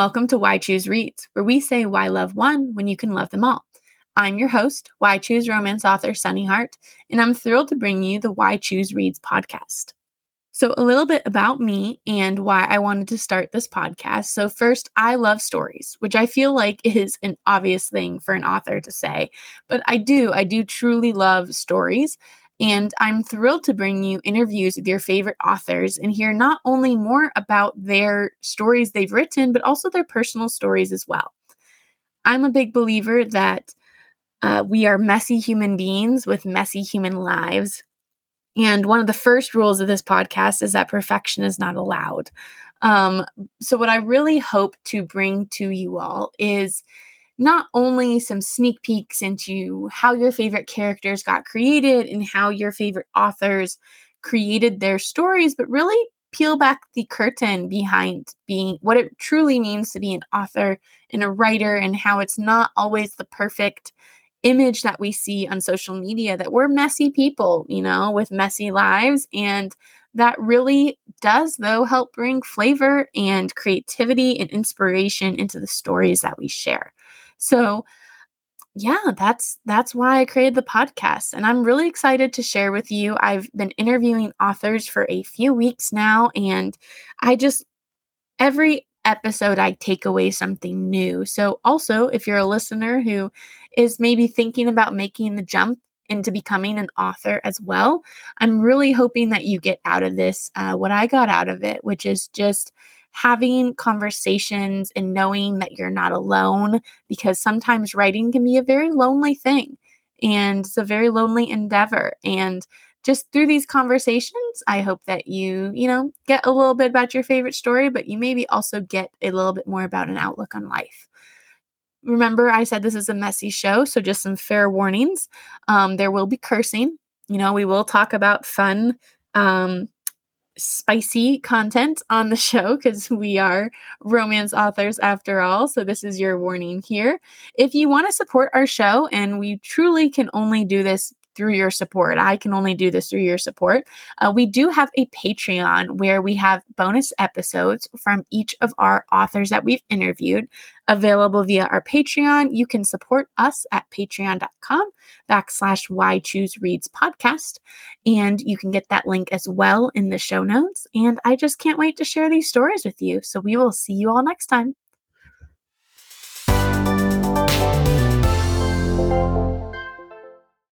welcome to Why Choose Reads, where we say why love one when you can love them all. I'm your host, Why Choose romance author Sunny Hart, and I'm thrilled to bring you the Why Choose Reads podcast. So, a little bit about me and why I wanted to start this podcast. So, first, I love stories, which I feel like is an obvious thing for an author to say, but I do. I do truly love stories. And I'm thrilled to bring you interviews with your favorite authors and hear not only more about their stories they've written, but also their personal stories as well. I'm a big believer that uh, we are messy human beings with messy human lives. And one of the first rules of this podcast is that perfection is not allowed. Um, so, what I really hope to bring to you all is not only some sneak peeks into how your favorite characters got created and how your favorite authors created their stories, but really peel back the curtain behind being what it truly means to be an author and a writer and how it's not always the perfect image that we see on social media that we're messy people, you know, with messy lives and that really does though help bring flavor and creativity and inspiration into the stories that we share. So, yeah, that's that's why I created the podcast and I'm really excited to share with you. I've been interviewing authors for a few weeks now and I just every episode I take away something new. So also, if you're a listener who is maybe thinking about making the jump into becoming an author as well, I'm really hoping that you get out of this uh, what I got out of it, which is just having conversations and knowing that you're not alone because sometimes writing can be a very lonely thing and it's a very lonely endeavor and just through these conversations i hope that you you know get a little bit about your favorite story but you maybe also get a little bit more about an outlook on life. Remember i said this is a messy show so just some fair warnings. Um, there will be cursing. You know we will talk about fun um, spicy content on the show because we are romance authors after all. So, this is your warning here. If you want to support our show, and we truly can only do this through your support. I can only do this through your support. Uh, we do have a Patreon where we have bonus episodes from each of our authors that we've interviewed available via our Patreon. You can support us at patreon.com backslash why choose reads podcast. And you can get that link as well in the show notes. And I just can't wait to share these stories with you. So we will see you all next time.